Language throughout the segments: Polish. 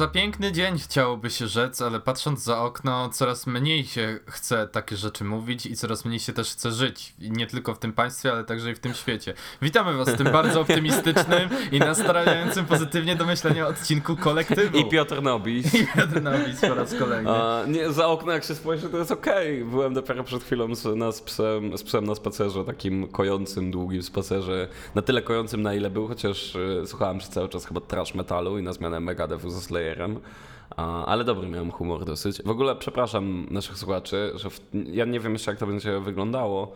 Za piękny dzień chciałoby się rzec, ale patrząc za okno, coraz mniej się chce takie rzeczy mówić i coraz mniej się też chce żyć. I nie tylko w tym państwie, ale także i w tym świecie. Witamy Was w tym bardzo optymistycznym i nastrajającym pozytywnie do myślenia odcinku kolektywu. I Piotr Nobis. I Piotr Nobis po raz kolejny. A, nie, za okno jak się spojrzy, to jest okej. Okay. Byłem dopiero przed chwilą z, na, z, psem, z psem na spacerze, takim kojącym, długim spacerze. Na tyle kojącym, na ile był, chociaż y, słuchałem przez cały czas chyba trash metalu i na zmianę Megadevu ze Ale dobry miałem humor dosyć. W ogóle przepraszam naszych słuchaczy, że w, ja nie wiem jeszcze jak to będzie wyglądało,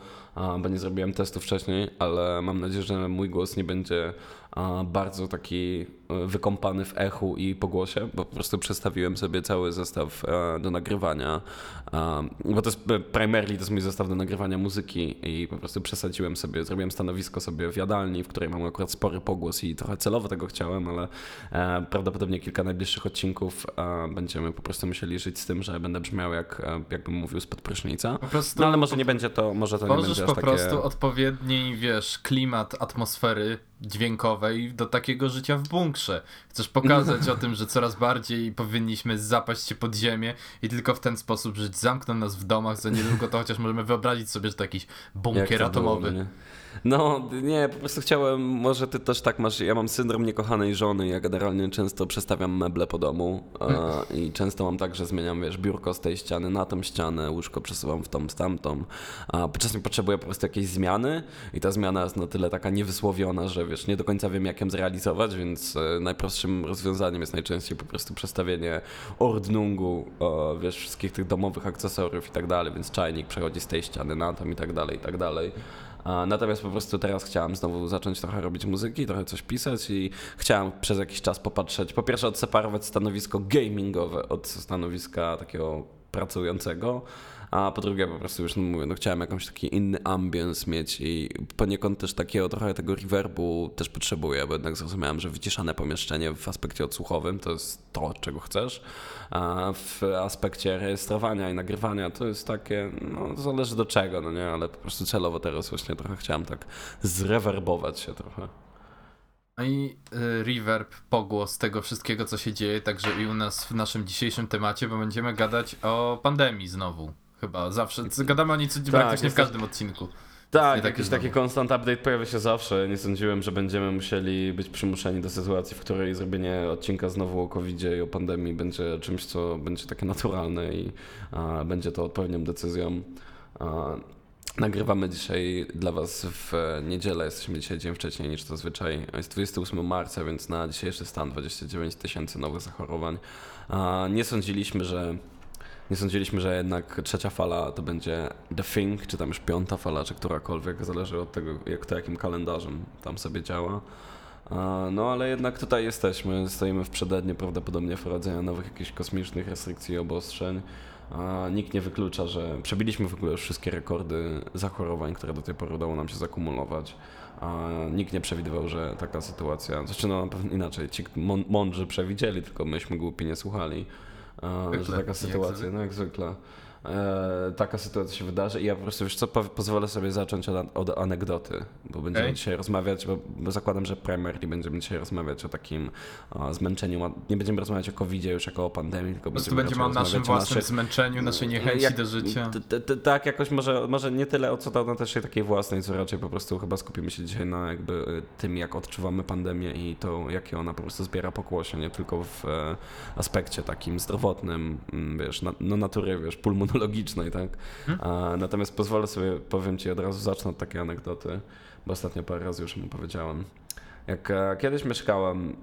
bo nie zrobiłem testu wcześniej, ale mam nadzieję, że mój głos nie będzie bardzo taki wykąpany w echu i pogłosie, bo po prostu przestawiłem sobie cały zestaw e, do nagrywania, bo to jest e, primarily to jest mój zestaw do nagrywania muzyki i po prostu przesadziłem sobie, zrobiłem stanowisko sobie w jadalni, w której mam akurat spory pogłos i trochę celowo tego chciałem, ale prawdopodobnie kilka najbliższych odcinków będziemy po prostu musieli żyć z tym, że będę brzmiał jak, jakbym mówił spod prysznica. Prostu, no ale może nie będzie to, może to nie będzie aż po prostu odpowiedni, wiesz, klimat atmosfery dźwiękowej do takiego życia w bunkrze. Chcesz pokazać o tym, że coraz bardziej powinniśmy zapaść się pod ziemię i tylko w ten sposób żyć. Zamkną nas w domach za niedługo, to chociaż możemy wyobrazić sobie, że to jakiś bunkier atomowy. Było, no nie, po prostu chciałem, może ty też tak masz, ja mam syndrom niekochanej żony, ja generalnie często przestawiam meble po domu e, i często mam tak, że zmieniam, wiesz, biurko z tej ściany na tą ścianę, łóżko przesuwam w tą, z tamtą, a czasem potrzebuję po prostu jakiejś zmiany i ta zmiana jest na tyle taka niewysłowiona, że wiesz, nie do końca wiem jak ją zrealizować, więc e, najprostszym rozwiązaniem jest najczęściej po prostu przestawienie ordnungu, e, wiesz, wszystkich tych domowych akcesoriów i tak dalej, więc czajnik przechodzi z tej ściany na tą i tak dalej, i tak dalej. Natomiast po prostu teraz chciałem znowu zacząć trochę robić muzyki, trochę coś pisać i chciałem przez jakiś czas popatrzeć, po pierwsze odseparować stanowisko gamingowe od stanowiska takiego pracującego, a po drugie po prostu już no mówię, no chciałem jakąś taki inny ambience mieć i poniekąd też takiego trochę tego reverbu też potrzebuję, bo jednak zrozumiałem, że wyciszane pomieszczenie w aspekcie odsłuchowym to jest to, czego chcesz, a w aspekcie rejestrowania i nagrywania to jest takie, no zależy do czego, no nie, ale po prostu celowo teraz właśnie trochę chciałem tak zrewerbować się trochę. No i y, reverb, pogłos tego wszystkiego, co się dzieje, także i u nas w naszym dzisiejszym temacie, bo będziemy gadać o pandemii znowu. Chyba zawsze. Gadamy o niej tak, praktycznie w każdym odcinku. Tak, jakiś taki constant update pojawia się zawsze. Nie sądziłem, że będziemy musieli być przymuszeni do sytuacji, w której zrobienie odcinka znowu o covid i o pandemii będzie czymś, co będzie takie naturalne i a, będzie to odpowiednią decyzją. A, nagrywamy dzisiaj dla Was w niedzielę. Jesteśmy dzisiaj dzień wcześniej niż zazwyczaj. Jest 28 marca, więc na dzisiejszy stan 29 tysięcy nowych zachorowań. A, nie sądziliśmy, że nie sądziliśmy, że jednak trzecia fala to będzie The Thing, czy tam już piąta fala, czy którakolwiek, zależy od tego, jak to jakim kalendarzem tam sobie działa. No ale jednak tutaj jesteśmy, stoimy w przededniu prawdopodobnie wprowadzenia nowych jakichś kosmicznych restrykcji i obostrzeń. Nikt nie wyklucza, że przebiliśmy w ogóle już wszystkie rekordy zachorowań, które do tej pory udało nam się zakumulować. Nikt nie przewidywał, że taka sytuacja, znaczy no inaczej, ci mądrzy przewidzieli, tylko myśmy głupi nie słuchali że taka sytuacja, no jak zwykle e, taka sytuacja się wydarzy i ja po prostu, wiesz co, po, pozwolę sobie zacząć od, od anegdoty, bo będziemy okay. dzisiaj rozmawiać, bo, bo, zakładam, że primarily będziemy dzisiaj rozmawiać o takim o, zmęczeniu, nie będziemy rozmawiać o covid już jako o pandemii, tylko będziemy, będziemy o naszym własnym naszych, zmęczeniu, naszej niechęci jak, do życia. Tak, jakoś może, może nie tyle o co to na też takiej własnej, co raczej po prostu chyba skupimy się dzisiaj na jakby y, tym, jak odczuwamy pandemię i to, jakie ona po prostu zbiera pokłosie, nie tylko w e, aspekcie takim zdrowotnym, mm, wiesz, na, no natury, wiesz, pulmonologii, logicznej, tak? A, natomiast pozwolę sobie, powiem Ci, od razu zacznę od takiej anegdoty, bo ostatnio parę razy już mu powiedziałem. Jak a, kiedyś mieszkałem,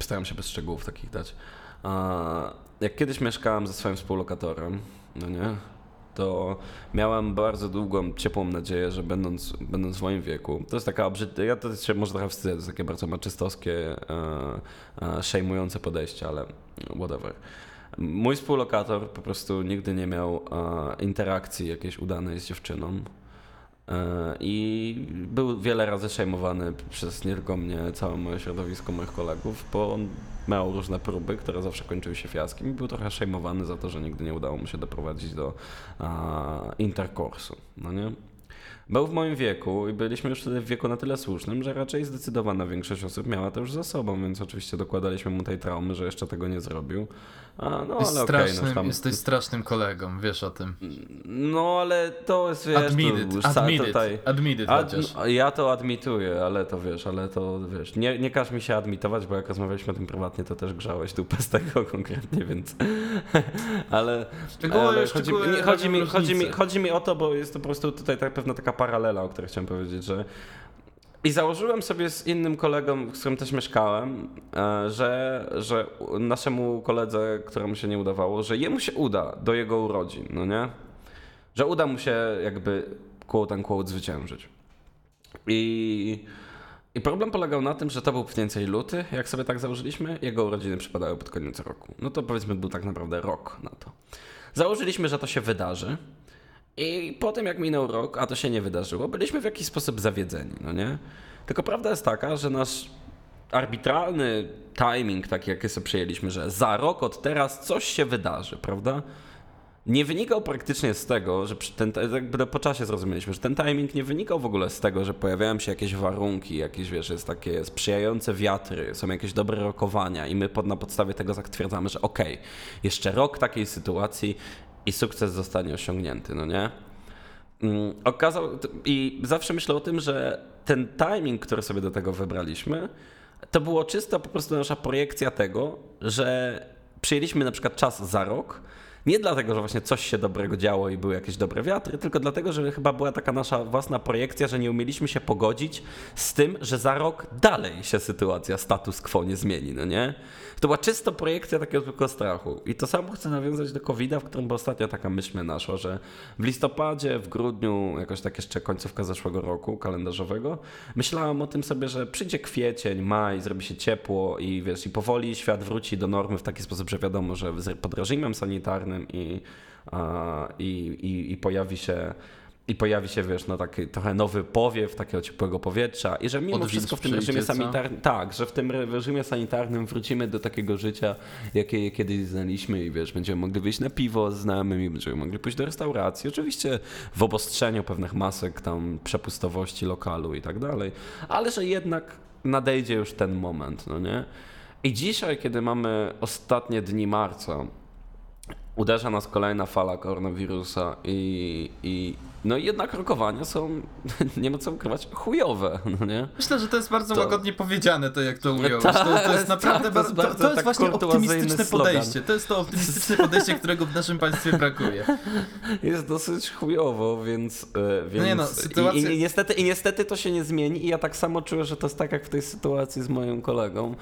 staram się bez szczegółów takich dać, jak kiedyś mieszkałem ze swoim współlokatorem, no nie, to miałem bardzo długą, ciepłą nadzieję, że będąc, będąc w moim wieku, to jest taka obrzydliwa, ja to się może trochę wstydzę, to jest takie bardzo maczystowskie, e, e, szejmujące podejście, ale whatever. Mój współlokator po prostu nigdy nie miał e, interakcji jakiejś udanej z dziewczyną. E, I był wiele razy szejmowany przez nie tylko mnie, całe moje środowisko moich kolegów, bo on miał różne próby, które zawsze kończyły się fiaskiem i był trochę szejmowany za to, że nigdy nie udało mu się doprowadzić do interkursu, no nie? był w moim wieku i byliśmy już wtedy w wieku na tyle słusznym, że raczej zdecydowana większość osób miała to już za sobą, więc oczywiście dokładaliśmy mu tej traumy, że jeszcze tego nie zrobił. A, no, jest ale strasznym, okay, no, tam... Jesteś strasznym kolegą, wiesz o tym. No ale to jest, wiesz, admit it, to, admit tutaj... it, admit it Ad, Ja to admituję, ale to wiesz, ale to wiesz, nie, nie każ mi się admitować, bo jak rozmawialiśmy o tym prywatnie, to też grzałeś dupę z tego konkretnie, więc ale, szczegóły, ale chodzi, chodzi, chodzi, mi, chodzi, mi, chodzi mi o to, bo jest to po prostu tutaj tak, pewna taka paralela, o której chciałem powiedzieć, że i założyłem sobie z innym kolegą, z którym też mieszkałem, e, że, że naszemu koledze, któremu się nie udawało, że jemu się uda do jego urodzin, no nie? Że uda mu się jakby quote unquote zwyciężyć. I, I problem polegał na tym, że to był mniej więcej luty, jak sobie tak założyliśmy, jego urodziny przypadały pod koniec roku. No to powiedzmy był tak naprawdę rok na to. Założyliśmy, że to się wydarzy. I po tym jak minął rok, a to się nie wydarzyło, byliśmy w jakiś sposób zawiedzeni, no nie? Tylko prawda jest taka, że nasz arbitralny timing, taki jaki sobie przyjęliśmy, że za rok od teraz coś się wydarzy, prawda? Nie wynikał praktycznie z tego, że ten, jakby po czasie zrozumieliśmy, że ten timing nie wynikał w ogóle z tego, że pojawiają się jakieś warunki, jakieś, wiesz, jest takie sprzyjające wiatry, są jakieś dobre rokowania i my pod, na podstawie tego zatwierdzamy, że okej, okay, jeszcze rok takiej sytuacji i sukces zostanie osiągnięty, no nie? Mm, okazał, I zawsze myślę o tym, że ten timing, który sobie do tego wybraliśmy, to było czysto po prostu nasza projekcja tego, że przyjęliśmy na przykład czas za rok, nie dlatego, że właśnie coś się dobrego działo i były jakieś dobre wiatry, tylko dlatego, że chyba była taka nasza własna projekcja, że nie umieliśmy się pogodzić z tym, że za rok dalej się sytuacja status quo nie zmieni, no nie? To była czysto projekcja takiego zwykłego strachu. I to samo chcę nawiązać do covid w którym ostatnio taka myśl mnie naszła, że w listopadzie, w grudniu, jakoś tak jeszcze końcówka zeszłego roku kalendarzowego, myślałam o tym sobie, że przyjdzie kwiecień, maj, zrobi się ciepło i wiesz, i powoli świat wróci do normy w taki sposób, że wiadomo, że pod reżimem sanitarnym i, i, i, i pojawi się i pojawi się, wiesz, no taki trochę nowy powiew takiego ciepłego powietrza i że mimo Odwilż wszystko w tym reżimie sanitarnym, tak, że w tym reżimie sanitarnym wrócimy do takiego życia, jakie kiedyś znaliśmy i wiesz, będziemy mogli wyjść na piwo z znajomymi, będziemy mogli pójść do restauracji, oczywiście w obostrzeniu pewnych masek tam przepustowości lokalu i tak dalej, ale że jednak nadejdzie już ten moment, no nie? I dzisiaj, kiedy mamy ostatnie dni marca, uderza nas kolejna fala koronawirusa i, i no i jednak rokowania są, nie ma co ukrywać, chujowe, no nie? Myślę, że to jest bardzo to... łagodnie powiedziane, to jak to ująłeś. To, to jest naprawdę tak, to jest, bardzo, to, jest tak właśnie optymistyczne podejście. To jest to optymistyczne podejście, którego w naszym państwie brakuje. Jest dosyć chujowo, więc... więc... No nie no, sytuacja... I, i, niestety, I niestety to się nie zmieni i ja tak samo czuję, że to jest tak jak w tej sytuacji z moim kolegą.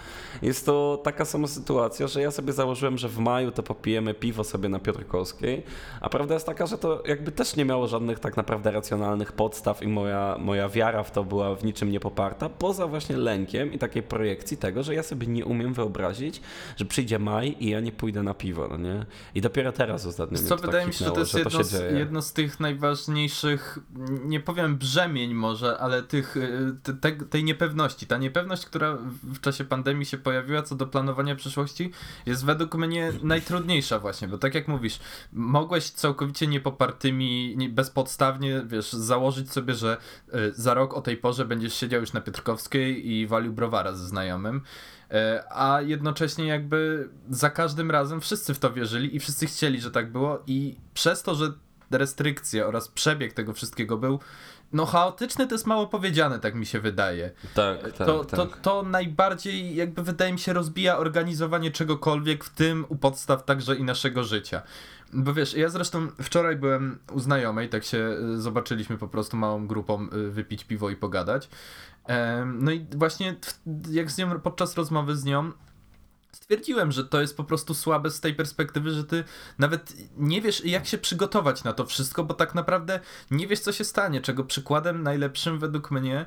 Jest to taka sama sytuacja, że ja sobie założyłem, że w maju to popijemy piwo sobie na Piotrkowskiej, a prawda jest taka, że to jakby też nie miało żadnych tak tak naprawdę racjonalnych podstaw i moja, moja wiara w to była w niczym nie poparta, poza właśnie lękiem i takiej projekcji tego, że ja sobie nie umiem wyobrazić, że przyjdzie maj i ja nie pójdę na piwo, no nie? I dopiero teraz ostatnio Co tak wydaje mi się, że to jest jedno, to z, jedno z tych najważniejszych, nie powiem brzemień może, ale tych, y, te, tej niepewności. Ta niepewność, która w czasie pandemii się pojawiła co do planowania przyszłości, jest według mnie najtrudniejsza właśnie, bo tak jak mówisz, mogłeś całkowicie niepopartymi, bez podstaw podstawnie, wiesz, założyć sobie, że y, za rok o tej porze będziesz siedział już na Piotrkowskiej i walił browara ze znajomym, y, a jednocześnie jakby za każdym razem wszyscy w to wierzyli i wszyscy chcieli, że tak było i przez to, że restrykcje oraz przebieg tego wszystkiego był no chaotyczny to jest mało powiedziane, tak mi się wydaje. Tak, tak, to, tak. To, to najbardziej jakby wydaje mi się rozbija organizowanie czegokolwiek, w tym u podstaw także i naszego życia. Bo wiesz, ja zresztą wczoraj byłem u znajomej, tak się y, zobaczyliśmy po prostu małą grupą y, wypić piwo i pogadać. No i właśnie jak z nią, podczas rozmowy z nią stwierdziłem, że to jest po prostu słabe z tej perspektywy, że ty nawet nie wiesz, jak się przygotować na to wszystko, bo tak naprawdę nie wiesz, co się stanie. Czego przykładem najlepszym według mnie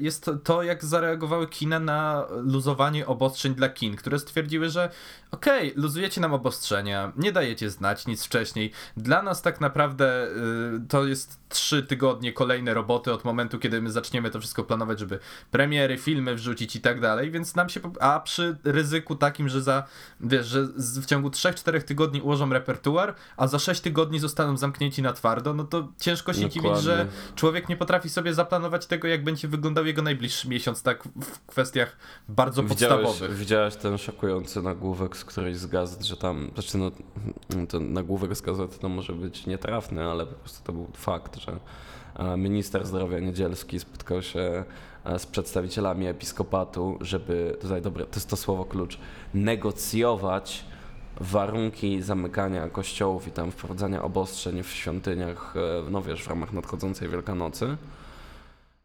jest to, jak zareagowały kina na luzowanie obostrzeń dla kin, które stwierdziły, że okej, okay, luzujecie nam obostrzenia, nie dajecie znać nic wcześniej. Dla nas tak naprawdę to jest trzy tygodnie kolejne roboty od momentu, kiedy my zaczniemy to wszystko planować, żeby premiery, filmy wrzucić i tak dalej, więc nam się, a przy ryzyku takim, że za, wiesz, że w ciągu 3-4 tygodni ułożą repertuar, a za 6 tygodni zostaną zamknięci na twardo, no to ciężko się dziwić, że człowiek nie potrafi sobie zaplanować tego, jak będzie wyglądał jego najbliższy miesiąc, tak w kwestiach bardzo widziałeś, podstawowych. Widziałeś ten szokujący nagłówek z którejś z gazet, że tam, znaczy no, ten nagłówek z gazety to może być nietrafny, ale po prostu to był fakt, że e, minister zdrowia Niedzielski spotkał się e, z przedstawicielami episkopatu, żeby, tutaj dobre, to jest to słowo klucz, negocjować warunki zamykania kościołów i tam wprowadzania obostrzeń w świątyniach, e, no wiesz, w ramach nadchodzącej Wielkanocy.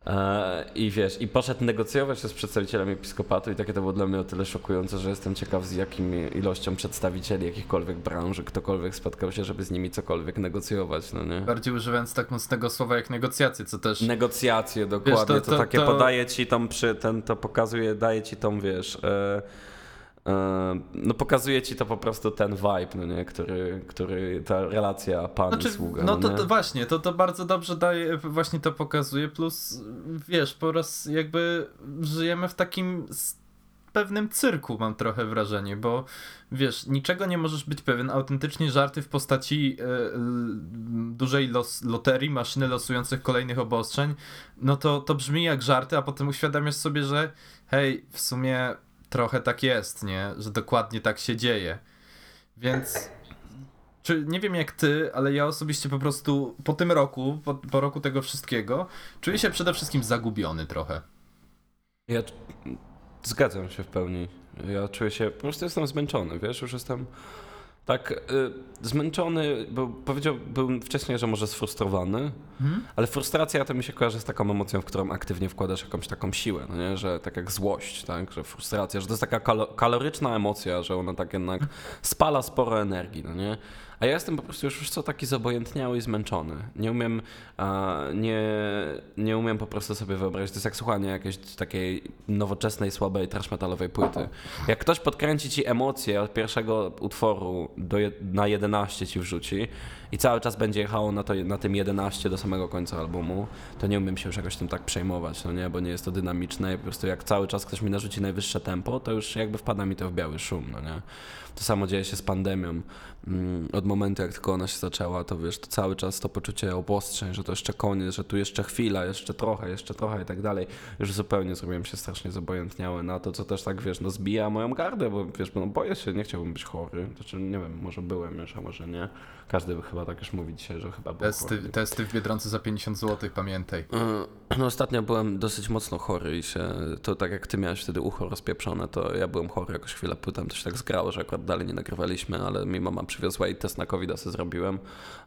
E, I wiesz, i poszedł negocjować się z przedstawicielami episkopatu i takie to było dla mnie o tyle szokujące, że jestem ciekaw z jakim ilością przedstawicieli jakichkolwiek branży ktokolwiek spotkał się, żeby z nimi cokolwiek negocjować, no nie? Bardziej używając tak mocnego słowa jak negocjacje, co też... Negocjacje, dokładnie, wiesz, to, to, to, takie to... podaje ci tą przy, ten, to pokazuje, daje ci tą, wiesz... E, no pokazuje ci to po prostu ten vibe, no nie? Który, który ta relacja pan znaczy, i sługa. No, no to, to, właśnie, to, to bardzo dobrze daje, właśnie to pokazuje, plus wiesz, po raz jakby żyjemy w takim pewnym cyrku, mam trochę wrażenie, bo wiesz, niczego nie możesz być pewien. Autentycznie żarty w postaci y, dużej los, loterii, maszyny losujących kolejnych obostrzeń, no to, to brzmi jak żarty, a potem uświadamiasz sobie, że hej, w sumie trochę tak jest, nie? Że dokładnie tak się dzieje. Więc czy nie wiem jak ty, ale ja osobiście po prostu po tym roku, po, po roku tego wszystkiego, czuję się przede wszystkim zagubiony trochę. Ja zgadzam się w pełni. Ja czuję się, po prostu jestem zmęczony, wiesz, już jestem tak y, zmęczony, bo powiedziałbym wcześniej, że może sfrustrowany, hmm? ale frustracja to mi się kojarzy z taką emocją, w którą aktywnie wkładasz jakąś taką siłę, no nie? że tak jak złość, tak? że frustracja, że to jest taka kaloryczna emocja, że ona tak jednak spala sporo energii, no nie? A ja jestem po prostu już, już co taki zobojętniały i zmęczony. Nie umiem, nie, nie umiem po prostu sobie wyobrazić. To jest jak słuchanie jakiejś takiej nowoczesnej, słabej, trash metalowej płyty. Jak ktoś podkręci ci emocje od pierwszego utworu do, na 11 ci wrzuci i cały czas będzie jechało na, to, na tym 11 do samego końca albumu, to nie umiem się już jakoś tym tak przejmować, no nie, bo nie jest to dynamiczne i po prostu jak cały czas ktoś mi narzuci najwyższe tempo, to już jakby wpada mi to w biały szum, no nie. To samo dzieje się z pandemią. Mm, od momentu, jak tylko ona się zaczęła, to wiesz, to cały czas to poczucie obostrzeń, że to jeszcze koniec, że tu jeszcze chwila, jeszcze trochę, jeszcze trochę i tak dalej. Już zupełnie zrobiłem się strasznie zobojętniały na to, co też tak, wiesz, no zbija moją gardę, bo wiesz, no boję się, nie chciałbym być chory. Znaczy, nie wiem, może byłem już, a może nie. Każdy by chyba tak już mówi dzisiaj, że chyba testy, chory. Testy w Biedronce za 50 zł, pamiętaj. E, no ostatnio byłem dosyć mocno chory i się, to tak jak ty miałeś wtedy ucho rozpieprzone, to ja byłem chory jakoś chwilę, potem to się tak zgrało, że akurat dalej nie nagrywaliśmy, ale mi mama przywiozła i test na covid sobie zrobiłem,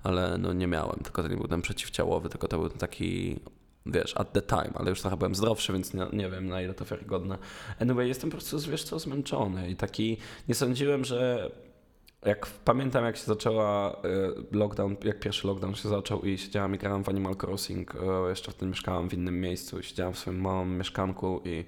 ale no nie miałem, tylko to nie był ten przeciwciałowy, tylko to był taki wiesz, at the time, ale już trochę byłem zdrowszy, więc nie, nie, wiem na ile to wiarygodne. Anyway, jestem po prostu, wiesz co, zmęczony i taki, nie sądziłem, że jak pamiętam, jak się zaczęła e, lockdown, jak pierwszy lockdown się zaczął i siedziałem i grałem w Animal Crossing, e, jeszcze wtedy mieszkałem w innym miejscu, siedziałem w swoim małym mieszkanku i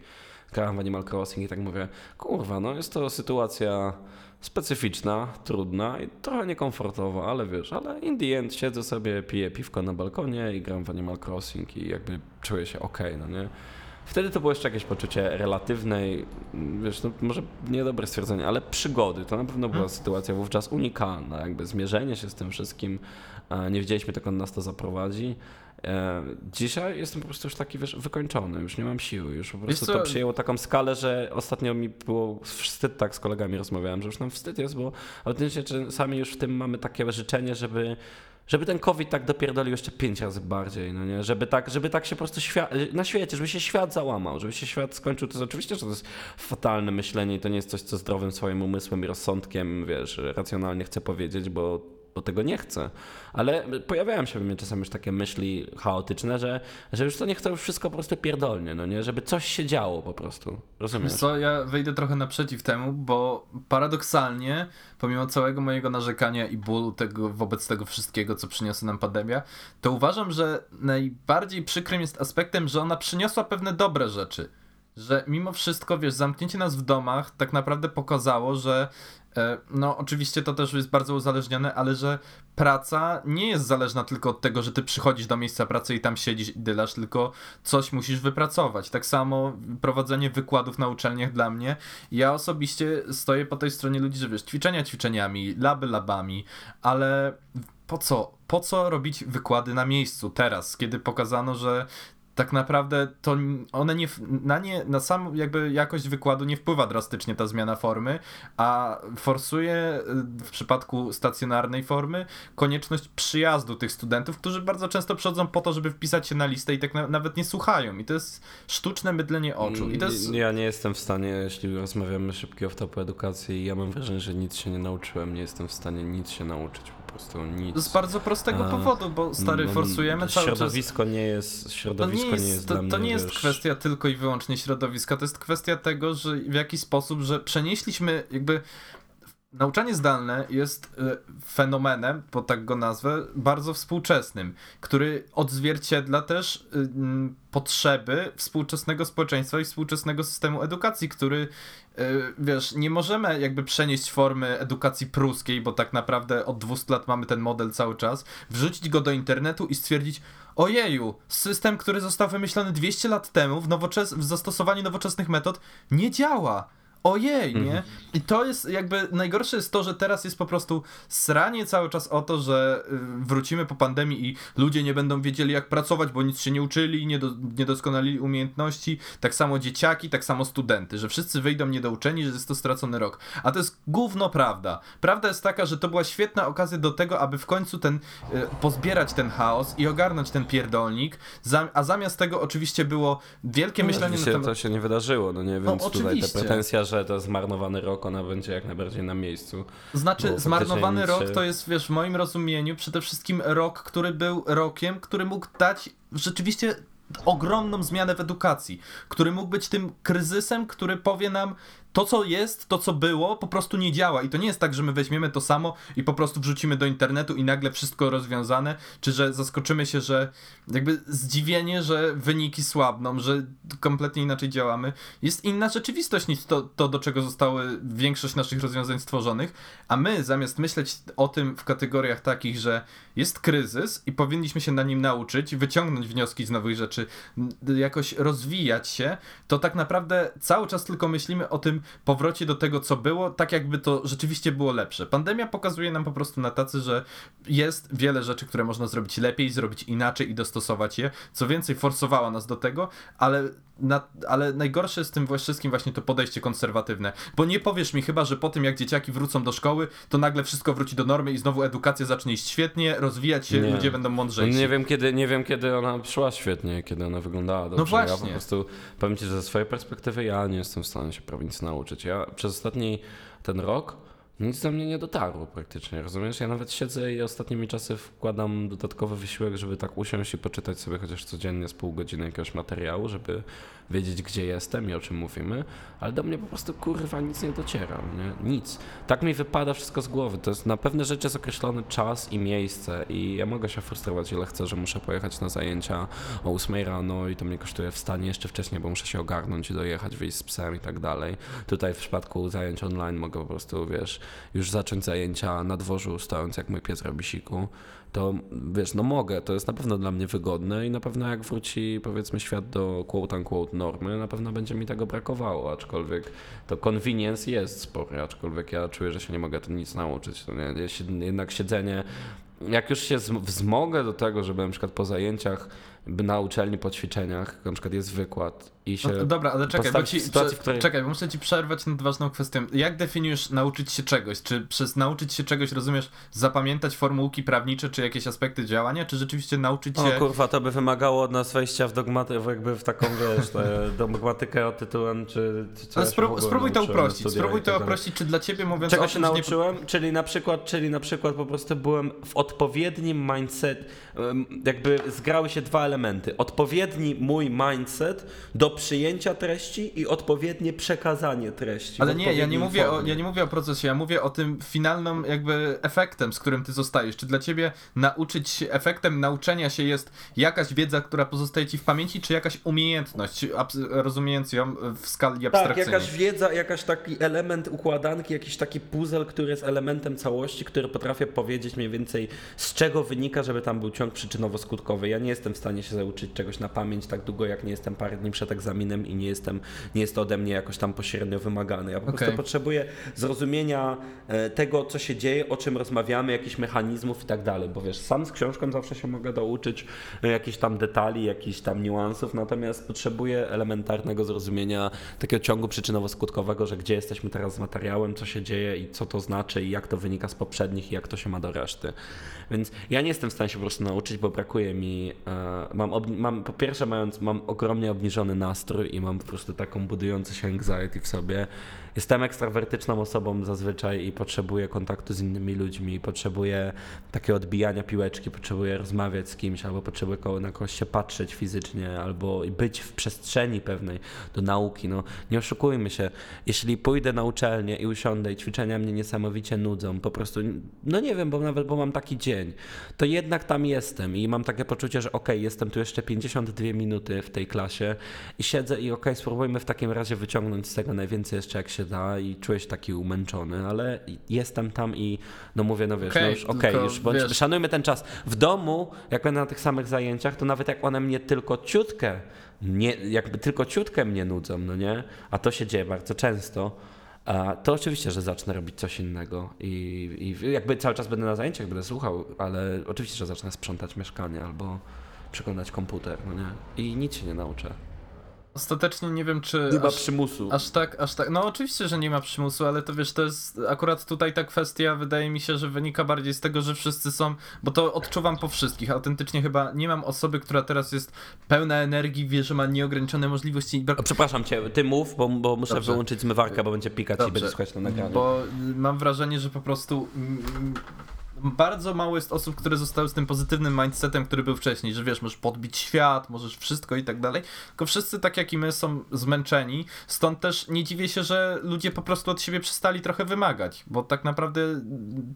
grałem w Animal Crossing i tak mówię, kurwa, no jest to sytuacja specyficzna, trudna i trochę niekomfortowa, ale wiesz, ale in the end siedzę sobie, piję piwko na balkonie i gram w Animal Crossing i jakby czuję się ok, no nie? Wtedy to było jeszcze jakieś poczucie relatywnej, wiesz, no może niedobre stwierdzenie, ale przygody. To na pewno była hmm. sytuacja wówczas unikalna, jakby zmierzenie się z tym wszystkim. Nie wiedzieliśmy, dokąd nas to zaprowadzi. E, dzisiaj jestem po prostu już taki, wiesz, wykończony, już nie mam siły, już po prostu to przyjęło taką skalę, że ostatnio mi było wstyd, tak z kolegami rozmawiałem, że już nam wstyd jest, bo autentycznie sami już w tym mamy takie życzenie, żeby żeby ten COVID tak dopierdolił jeszcze pięć razy bardziej, no nie? Żeby tak, żeby tak się po prostu świat, na świecie, żeby się świat załamał, żeby się świat skończył. To jest oczywiście, że to jest fatalne myślenie i to nie jest coś, co zdrowym swoim umysłem i rozsądkiem, wiesz, racjonalnie chcę powiedzieć, bo bo tego nie chcę. Ale pojawiają się w mnie czasami już takie myśli chaotyczne, że, że już to niech to już wszystko po prostu pierdolnie, no nie? Żeby coś się działo po prostu. Rozumiesz? Co, ja wejdę trochę naprzeciw temu, bo paradoksalnie, pomimo całego mojego narzekania i bólu tego, wobec tego wszystkiego, co przyniosła nam pandemia, to uważam, że najbardziej przykrym jest aspektem, że ona przyniosła pewne dobre rzeczy że mimo wszystko, wiesz, zamknięcie nas w domach tak naprawdę pokazało, że no oczywiście to też jest bardzo uzależnione, ale że praca nie jest zależna tylko od tego, że ty przychodzisz do miejsca pracy i tam siedzisz i dylasz, tylko coś musisz wypracować. Tak samo prowadzenie wykładów na uczelniach dla mnie. Ja osobiście stoję po tej stronie ludzi, że wiesz, ćwiczenia ćwiczeniami, laby labami, ale po co? Po co robić wykłady na miejscu teraz, kiedy pokazano, że tak naprawdę to one nie, na nie, na sam jakby jakość wykładu nie wpływa drastycznie ta zmiana formy, a forsuje y, w przypadku stacjonarnej formy konieczność przyjazdu tych studentów, którzy bardzo często przychodzą po to, żeby wpisać się na listę i tak na, nawet nie słuchają i to jest sztuczne mydlenie oczu. I to jest... Ja nie jestem w stanie, jeśli rozmawiamy szybko o topu edukacji, ja mam wrażenie, że nic się nie nauczyłem, nie jestem w stanie nic się nauczyć prostu nic. Z bardzo prostego powodu, bo stary, no, forsujemy cały czas. Środowisko nie jest, środowisko nie jest, jest to, mnie, nie jest wiesz... kwestia tylko i wyłącznie środowiska, to jest kwestia tego, że w jaki sposób, że przenieśliśmy jakby Nauczanie zdalne jest e, fenomenem, bo tak go nazwę, bardzo współczesnym, który odzwierciedla też y, potrzeby współczesnego społeczeństwa i współczesnego systemu edukacji, który, y, wiesz, nie możemy jakby przenieść formy edukacji pruskiej, bo tak naprawdę od 200 lat mamy ten model cały czas, wrzucić go do internetu i stwierdzić, ojeju, system, który został wymyślony 200 lat temu w, nowoczes w zastosowaniu nowoczesnych metod nie działa ojej, nie? Mhm. I to jest jakby, najgorsze jest to, że teraz jest po prostu sranie cały czas o to, że y, wrócimy po pandemii i ludzie nie będą wiedzieli jak pracować, bo nic się nie uczyli, nie, do, nie doskonalili umiejętności, tak samo dzieciaki, tak samo studenty, że wszyscy wyjdą niedouczeni, że jest to stracony rok. A to jest gówno prawda. Prawda jest taka, że to była świetna okazja do tego, aby w końcu ten, y, pozbierać ten chaos i ogarnąć ten pierdolnik, a zamiast tego oczywiście było wielkie no, myślenie na temat... to się nie wydarzyło, no nie, no, więc no, tutaj te pretensja, że że to zmarnowany rok, ona będzie jak najbardziej na miejscu. Znaczy, zmarnowany rok to jest, wiesz, w moim rozumieniu przede wszystkim rok, który był rokiem, który mógł dać rzeczywiście ogromną zmianę w edukacji, który mógł być tym kryzysem, który powie nam, to, co jest, to, co było, po prostu nie działa. I to nie jest tak, że my weźmiemy to samo i po prostu wrzucimy do internetu i nagle wszystko rozwiązane, czy że zaskoczymy się, że jakby zdziwienie, że wyniki słabną, że kompletnie inaczej działamy. Jest inna rzeczywistość niż to, to do czego zostały większość naszych rozwiązań stworzonych, a my zamiast myśleć o tym w kategoriach takich, że jest kryzys i powinniśmy się na nim nauczyć, wyciągnąć wnioski z nowych rzeczy, jakoś rozwijać się, to tak naprawdę cały czas tylko myślimy o tym, powrocie do tego, co było, tak jakby to rzeczywiście było lepsze. Pandemia pokazuje nam po prostu na tacy, że jest wiele rzeczy, które można zrobić lepiej, zrobić inaczej i dostosować je. Co więcej, forsowała nas do tego, ale, na, ale najgorsze jest w tym wszystkim właśnie to podejście konserwatywne. Bo nie powiesz mi chyba, że po tym jak dzieciaki wrócą do szkoły, to nagle wszystko wróci do normy i znowu edukacja zacznie iść świetnie, rozwijać się, nie. ludzie będą mądrzejsi. Nie wiem, kiedy, nie wiem, kiedy ona szła świetnie, kiedy ona wyglądała dobrze. No właśnie. Ja po prostu powiem ci, że ze swojej perspektywy ja nie jestem w stanie się prawie nic nauczyć. Ja przez ostatni ten rok nic do mnie nie dotarło praktycznie, rozumiesz? Ja nawet siedzę i ostatnimi czasy wkładam dodatkowy wysiłek, żeby tak usiąść i poczytać sobie chociaż codziennie z pół godziny jakiegoś materiału, żeby wiedzieć, gdzie jestem i o czym mówimy, ale do mnie po prostu kurwa nic nie dociera, nie? Nic. Tak mi wypada wszystko z głowy. To jest na pewne rzeczy jest określony czas i miejsce i ja mogę się frustrować ile chcę, że muszę pojechać na zajęcia o 8 rano i to mnie kosztuje wstanie jeszcze wcześniej, bo muszę się ogarnąć i dojechać, wyjść z psem i tak dalej. Tutaj w przypadku zajęć online mogę po prostu, wiesz, już zacząć zajęcia na dworzu, stojąc jak mój pies robi siku to wiesz, no mogę, to jest na pewno dla mnie wygodne i na pewno jak wróci powiedzmy świat do quote unquote normy, na pewno będzie mi tego brakowało, aczkolwiek to convenience jest spory, aczkolwiek ja czuję, że się nie mogę tu nic nauczyć. To nie, jednak siedzenie jak już się wzmogę do tego, żeby na przykład po zajęciach na uczelni po ćwiczeniach, na przykład jest wykład i się. No, dobra, ale czekaj, bo ci, sytuacji, której... czekaj, bo muszę ci przerwać nad ważną kwestią. Jak definiujesz nauczyć się czegoś? Czy przez nauczyć się czegoś rozumiesz zapamiętać formułki prawnicze, czy jakieś aspekty działania, czy rzeczywiście nauczyć się. O kurwa, to by wymagało od nas wejścia w dogmatykę, jakby w taką wiesz, dogmatykę o tytułem, czy. czy ale spró spróbuj to uprościć. Spróbuj to uprościć, czy dla ciebie mówiąc Czego o się nauczyłem? Nie... Czyli na przykład, czyli na przykład po prostu byłem w odpowiednim mindset, jakby zgrały się dwa elementy. Odpowiedni mój mindset do przyjęcia treści i odpowiednie przekazanie treści. Ale nie, ja nie, mówię o, ja nie mówię o procesie, ja mówię o tym finalnym jakby efektem, z którym ty zostajesz. Czy dla ciebie nauczyć się, efektem nauczenia się jest jakaś wiedza, która pozostaje ci w pamięci, czy jakaś umiejętność, rozumiejąc ją w skali abstrakcyjnej? Tak, jakaś wiedza, jakaś taki element układanki, jakiś taki puzzle, który jest elementem całości, który potrafię powiedzieć mniej więcej z czego wynika, żeby tam był ciąg przyczynowo-skutkowy. Ja nie jestem w stanie się zauczyć czegoś na pamięć tak długo, jak nie jestem parę dni przed egzaminem i nie jestem, nie jest to ode mnie jakoś tam pośrednio wymagane. Ja po okay. prostu potrzebuję zrozumienia e, tego, co się dzieje, o czym rozmawiamy, jakichś mechanizmów i tak dalej, bo wiesz, sam z książką zawsze się mogę douczyć e, jakichś tam detali, jakichś tam niuansów, natomiast potrzebuję elementarnego zrozumienia takiego ciągu przyczynowo-skutkowego, że gdzie jesteśmy teraz z materiałem, co się dzieje i co to znaczy i jak to wynika z poprzednich i jak to się ma do reszty. Więc ja nie jestem w stanie się po prostu nauczyć, bo brakuje mi, e, mam, mam po pierwsze mając, mam ogromnie obniżony nastrój i mam po prostu taką budującą się anxiety w sobie. Jestem ekstrawertyczną osobą zazwyczaj i potrzebuję kontaktu z innymi ludźmi, potrzebuję takiego odbijania piłeczki, potrzebuję rozmawiać z kimś, albo potrzebuję na kogoś się patrzeć fizycznie, albo być w przestrzeni pewnej do nauki. No, nie oszukujmy się, jeśli pójdę na uczelnię i usiądę i ćwiczenia mnie niesamowicie nudzą, po prostu, no nie wiem, bo nawet bo mam taki dzień, to jednak tam jestem i mam takie poczucie, że ok, jestem tu jeszcze 52 minuty w tej klasie i siedzę i ok, spróbujmy w takim razie wyciągnąć z tego najwięcej jeszcze jak się da i się taki umęczony, ale jestem tam i no mówię, no wiesz, okay, no już okej, okay, już bądź, wiesz. szanujmy ten czas. W domu, jak będę na tych samych zajęciach, to nawet jak one mnie tylko ciutkę, nie, jakby tylko ciutkę mnie nudzą, no nie? A to się dzieje bardzo często to oczywiście, że zacznę robić coś innego i, i, jakby cały czas będę na zajęciach, będę słuchał, ale oczywiście, że zacznę sprzątać mieszkanie albo przeglądać komputer, no nie? I nic się nie nauczę. Ostatecznie nie wiem, czy. Nie ma przymusu. Aż tak, aż tak. No oczywiście, że nie ma przymusu, ale to wiesz, to jest akurat tutaj ta kwestia, wydaje mi się, że wynika bardziej z tego, że wszyscy są, bo to odczuwam po wszystkich. Autentycznie chyba nie mam osoby, która teraz jest pełna energii, wie, że ma nieograniczone możliwości. Przepraszam cię, ty mów, bo, bo muszę Dobrze. wyłączyć zmywarkę, bo będzie pikać Dobrze. i będzie słuchać na nagraniu. Bo mam wrażenie, że po prostu bardzo mało jest osób, które zostały z tym pozytywnym mindsetem, który był wcześniej, że wiesz, możesz podbić świat, możesz wszystko i tak dalej. Tylko wszyscy, tak jak i my, są zmęczeni. Stąd też nie dziwię się, że ludzie po prostu od siebie przestali trochę wymagać, bo tak naprawdę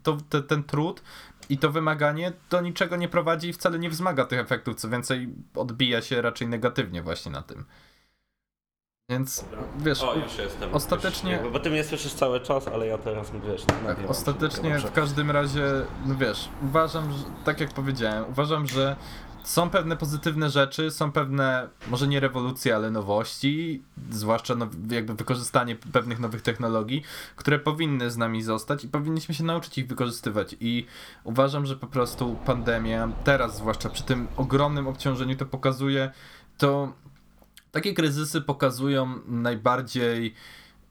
to, te, ten trud i to wymaganie do niczego nie prowadzi i wcale nie wzmaga tych efektów. Co więcej, odbija się raczej negatywnie właśnie na tym. Więc wiesz, o, już jestem. ostatecznie. Już, bo ty mnie słyszysz cały czas, ale ja teraz wiesz. Tak, ostatecznie w każdym razie, no wiesz, uważam, że, tak jak powiedziałem, uważam, że są pewne pozytywne rzeczy, są pewne, może nie rewolucje, ale nowości, zwłaszcza no, jakby wykorzystanie pewnych nowych technologii, które powinny z nami zostać i powinniśmy się nauczyć ich wykorzystywać. I uważam, że po prostu pandemia, teraz zwłaszcza przy tym ogromnym obciążeniu, to pokazuje to takie kryzysy pokazują najbardziej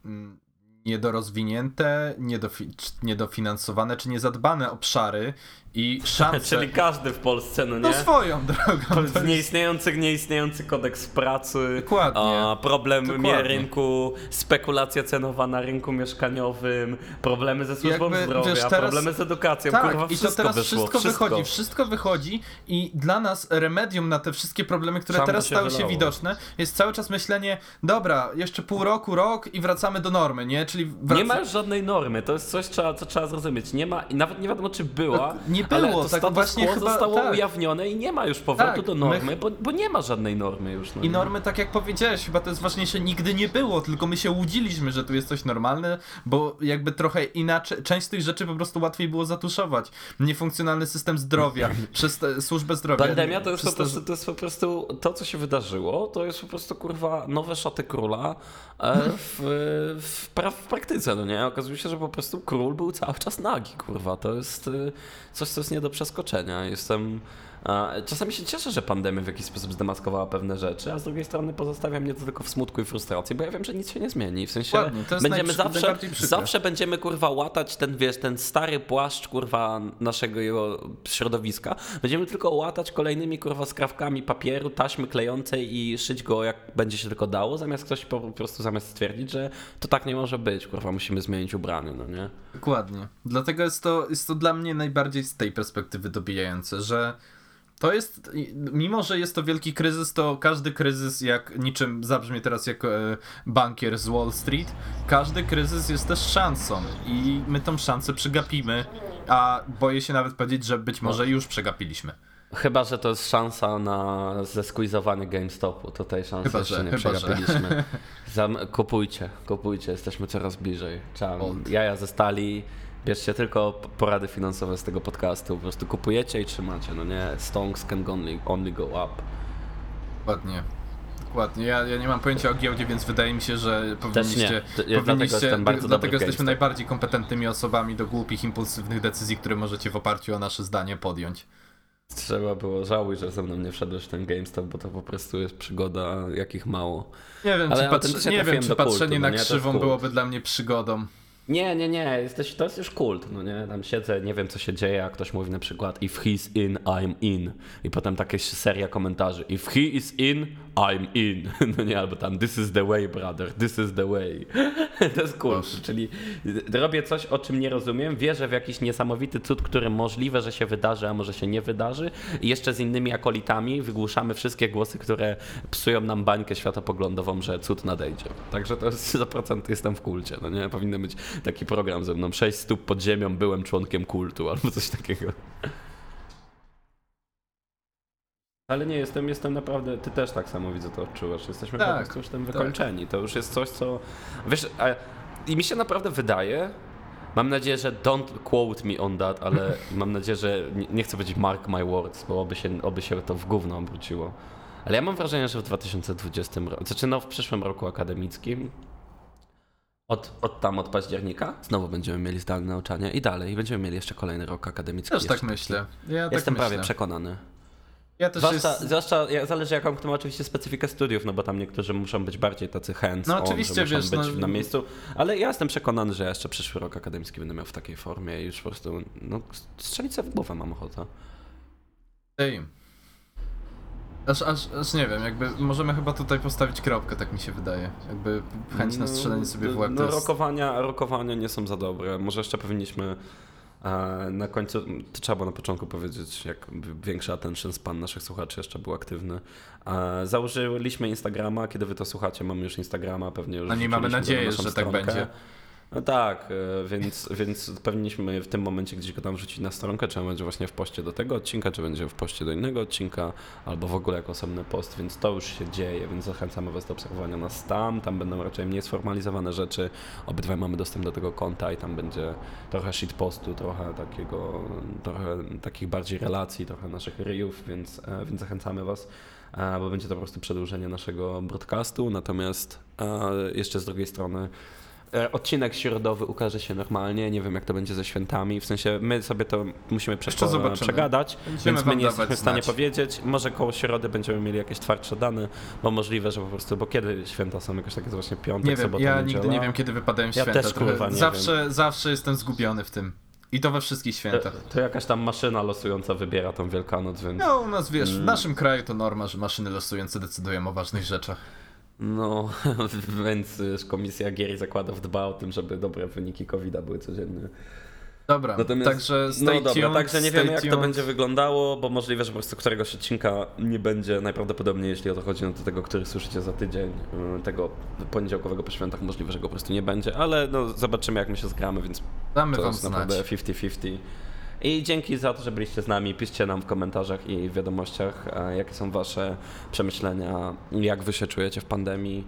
mm, niedorozwinięte, niedofi niedofinansowane czy niezadbane obszary i szanse... Czyli każdy w Polsce, no nie? No swoją drogą. To jest nieistniejący, nieistniejący kodeks pracy. Dokładnie. A, problem Dokładnie. rynku, spekulacja cenowa na rynku mieszkaniowym, problemy ze służbą Jakby, zdrowia, wiesz, teraz... problemy z edukacją, tak, kurwa, i to teraz wyszło, wszystko, wszystko, wychodzi, wszystko wychodzi i dla nas remedium na te wszystkie problemy, które teraz się stały wylało. się widoczne, jest cały czas myślenie, dobra, jeszcze pół roku, rok i wracamy do normy, nie? Czyli wraca... Nie ma żadnej normy, to jest coś, co trzeba zrozumieć. Nie ma, i nawet nie wiadomo, czy była, nie nie było. Ale to tak właśnie chyba, zostało tak. ujawnione i nie ma już powrotu tak, do normy, my... bo, bo, nie ma żadnej normy już. No I normy, tak jak powiedziałeś, chyba to jest ważniejsze, nigdy nie było, tylko my się łudziliśmy, że tu jest coś normalne, bo jakby trochę inaczej, część z tych rzeczy po prostu łatwiej było zatuszować. Niefunkcjonalny system zdrowia, przez służbę zdrowia. Pandemia to jest, po prostu, to jest po prostu to, co się wydarzyło, to jest po prostu kurwa nowe szaty króla e, w, w, pra, w praktyce, no nie? Okazuje się, że po prostu król był cały czas nagi, kurwa. To jest y, coś, co jest nie do przeskoczenia. Jestem Czasami się cieszę, że pandemia w jakiś sposób zdemaskowała pewne rzeczy, a z drugiej strony pozostawia mnie to tylko w smutku i frustracji, bo ja wiem, że nic się nie zmieni. W sensie Ładnie, będziemy zawsze, zawsze będziemy kurwa łatać ten, wiesz, ten stary płaszcz kurwa naszego jego środowiska. Będziemy tylko łatać kolejnymi kurwa skrawkami papieru, taśmy klejącej i szyć go jak będzie się tylko dało, zamiast ktoś po prostu zamiast stwierdzić, że to tak nie może być, kurwa, musimy zmienić ubranie, no nie? Dokładnie. Dlatego jest to, jest to dla mnie najbardziej z tej perspektywy dobijające, że to jest, mimo że jest to wielki kryzys, to każdy kryzys, jak niczym zabrzmie teraz jako e, bankier z Wall Street, każdy kryzys jest też szansą i my tą szansę przegapimy, a boję się nawet powiedzieć, że być może już przegapiliśmy. Chyba, że to jest szansa na zeskuizowanie GameStopu. To tej szansy chyba, jeszcze że, nie przegapiliśmy. Kupujcie, kupujcie, jesteśmy coraz bliżej. Trzeba jaja ze stali Bierzcie tylko porady finansowe z tego podcastu. Po prostu kupujecie i trzymacie, no nie? Stonks can only, only go up. Dokładnie. Dokładnie. Ja, ja nie mam pojęcia o giełdzie, więc wydaje mi się, że powinniście. Ja powinniście dlatego, dlatego jesteśmy najbardziej kompetentnymi osobami do głupich, impulsywnych decyzji, które możecie w oparciu o nasze zdanie podjąć. Trzeba było żałuj, że ze mną nie wszedłeś w ten GameStop, bo to po prostu jest przygoda, jakich mało. Nie wiem, Ale czy, nie wiem, czy patrzenie kultu, no na krzywą byłoby dla mnie przygodą. Nie, nie, nie, jesteś, to jest już kult, no nie, tam siedzę, nie wiem co się dzieje, a ktoś mówi na przykład if he's in, I'm in i potem takie seria komentarzy if he is in, I'm in, no nie, albo tam this is the way brother, this is the way, to jest kult, czyli robię coś, o czym nie rozumiem, wierzę w jakiś niesamowity cud, który możliwe, że się wydarzy, a może się nie wydarzy. I jeszcze z innymi akolitami wygłuszamy wszystkie głosy, które psują nam bańkę światopoglądową, że cud nadejdzie, także to jest 100% jestem w kulcie, no nie, powinno być taki program ze mną. Sześć stóp pod ziemią, byłem członkiem kultu albo coś takiego. Ale nie, jestem, jestem naprawdę, ty też tak samo widzę to odczuwasz. Jesteśmy tak, po prostu już tym tak. wykończeni. Tak. To już jest coś, co, wiesz, a, i mi się naprawdę wydaje, mam nadzieję, że don't quote me on that, ale mam nadzieję, że nie, nie chcę powiedzieć mark my words, bo oby się, oby się to w gówno obróciło. Ale ja mam wrażenie, że w 2020 roku, znaczy no w przyszłym roku akademickim, od, od tam, od października znowu będziemy mieli zdalne nauczanie i dalej będziemy mieli jeszcze kolejny rok akademicki. Też tak myślę. Ja Jestem tak prawie przekonany. Ja też zwłaszcza, jest... zwłaszcza zależy jaką kto ma oczywiście specyfikę studiów, no bo tam niektórzy muszą być bardziej tacy hands no, oczywiście, że muszą wiesz, być no... na miejscu, ale ja jestem przekonany, że jeszcze przyszły rok akademicki będę miał w takiej formie i już po prostu no, strzelić sobie w głowę mam ochotę. Ej, Aż, aż, aż nie wiem, jakby możemy chyba tutaj postawić kropkę, tak mi się wydaje. Jakby chęć na strzelenie sobie w łeb. No, jest... rokowania, rokowania nie są za dobre. Może jeszcze powinniśmy e, na końcu, to trzeba było na początku powiedzieć, jak większy attention span naszych słuchaczy jeszcze był aktywny. E, założyliśmy Instagrama, kiedy wy to słuchacie, mamy już Instagrama, pewnie już. No nie mamy nadzieję, że tak stronkę. tak będzie. No tak, e, więc, więc powinniśmy w tym momencie gdzieś go tam wrzucić na stronkę, czy on będzie właśnie w poście do tego odcinka, czy będzie w poście do innego odcinka, albo w ogóle jako osobny post, więc to już się dzieje, więc zachęcamy Was do obserwowania nas tam, tam będą raczej mniej sformalizowane rzeczy, obydwaj mamy dostęp do tego konta i tam będzie trochę shitpostu, trochę takiego, trochę takich bardziej relacji, trochę naszych ryjów, więc, e, więc zachęcamy Was e, bo będzie to po prostu przedłużenie naszego broadcastu, natomiast jeszcze z drugiej strony odcinek środowy ukaże się normalnie, nie wiem jak to będzie ze świętami, w sensie my sobie to musimy przegadać, Będziemy więc my nie jesteśmy w stanie znać. powiedzieć. Może koło środy będziemy mieli jakieś twardsze dane, bo możliwe, że po prostu, bo kiedy święta są jakoś takie właśnie piątek, nie wiem, sobota, Ja niedziela. nigdy nie wiem kiedy wypadają święta. Też kurwa nie zawsze, zawsze jestem zgubiony w tym. I to we wszystkich świętach. To, to, jakaś tam maszyna losująca wybiera tą Wielkanoc, więc... No u nas wiesz, w mm. naszym kraju to norma, że maszyny losujące decydują o ważnych rzeczach. No, więc komisja gier zakładów dba o tym, żeby dobre wyniki covid były codziennie. Dobra, Natomiast, także stay no dobra, także nie wiemy jak tuned. to będzie wyglądało, bo możliwe, że po prostu któregoś odcinka nie będzie najprawdopodobniej, jeśli o to chodzi, no do tego, który słyszycie za tydzień, y, tego poniedziałkowego po świętach, możliwe, że go po prostu nie będzie, ale no zobaczymy jak my się zgramy, więc Damy to wam jest naprawdę 50-50. I dzięki za to, że byliście z nami. Piszcie nam w komentarzach i wiadomościach, e, jakie są Wasze przemyślenia, jak Wy się czujecie w pandemii,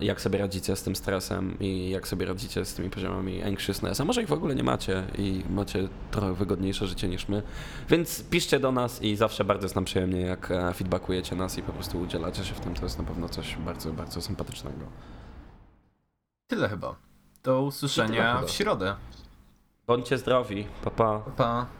jak sobie radzicie z tym stresem i jak sobie radzicie z tymi poziomami anxiousness. A może ich w ogóle nie macie i macie trochę wygodniejsze życie niż my. Więc piszcie do nas i zawsze bardzo jest nam przyjemnie, jak e, feedbackujecie nas i po prostu udzielacie się w tym. To jest na pewno coś bardzo, bardzo sympatycznego. Tyle chyba. Do usłyszenia chyba. w środę. Bądźcie zdrowi. Pa, pa. Pa.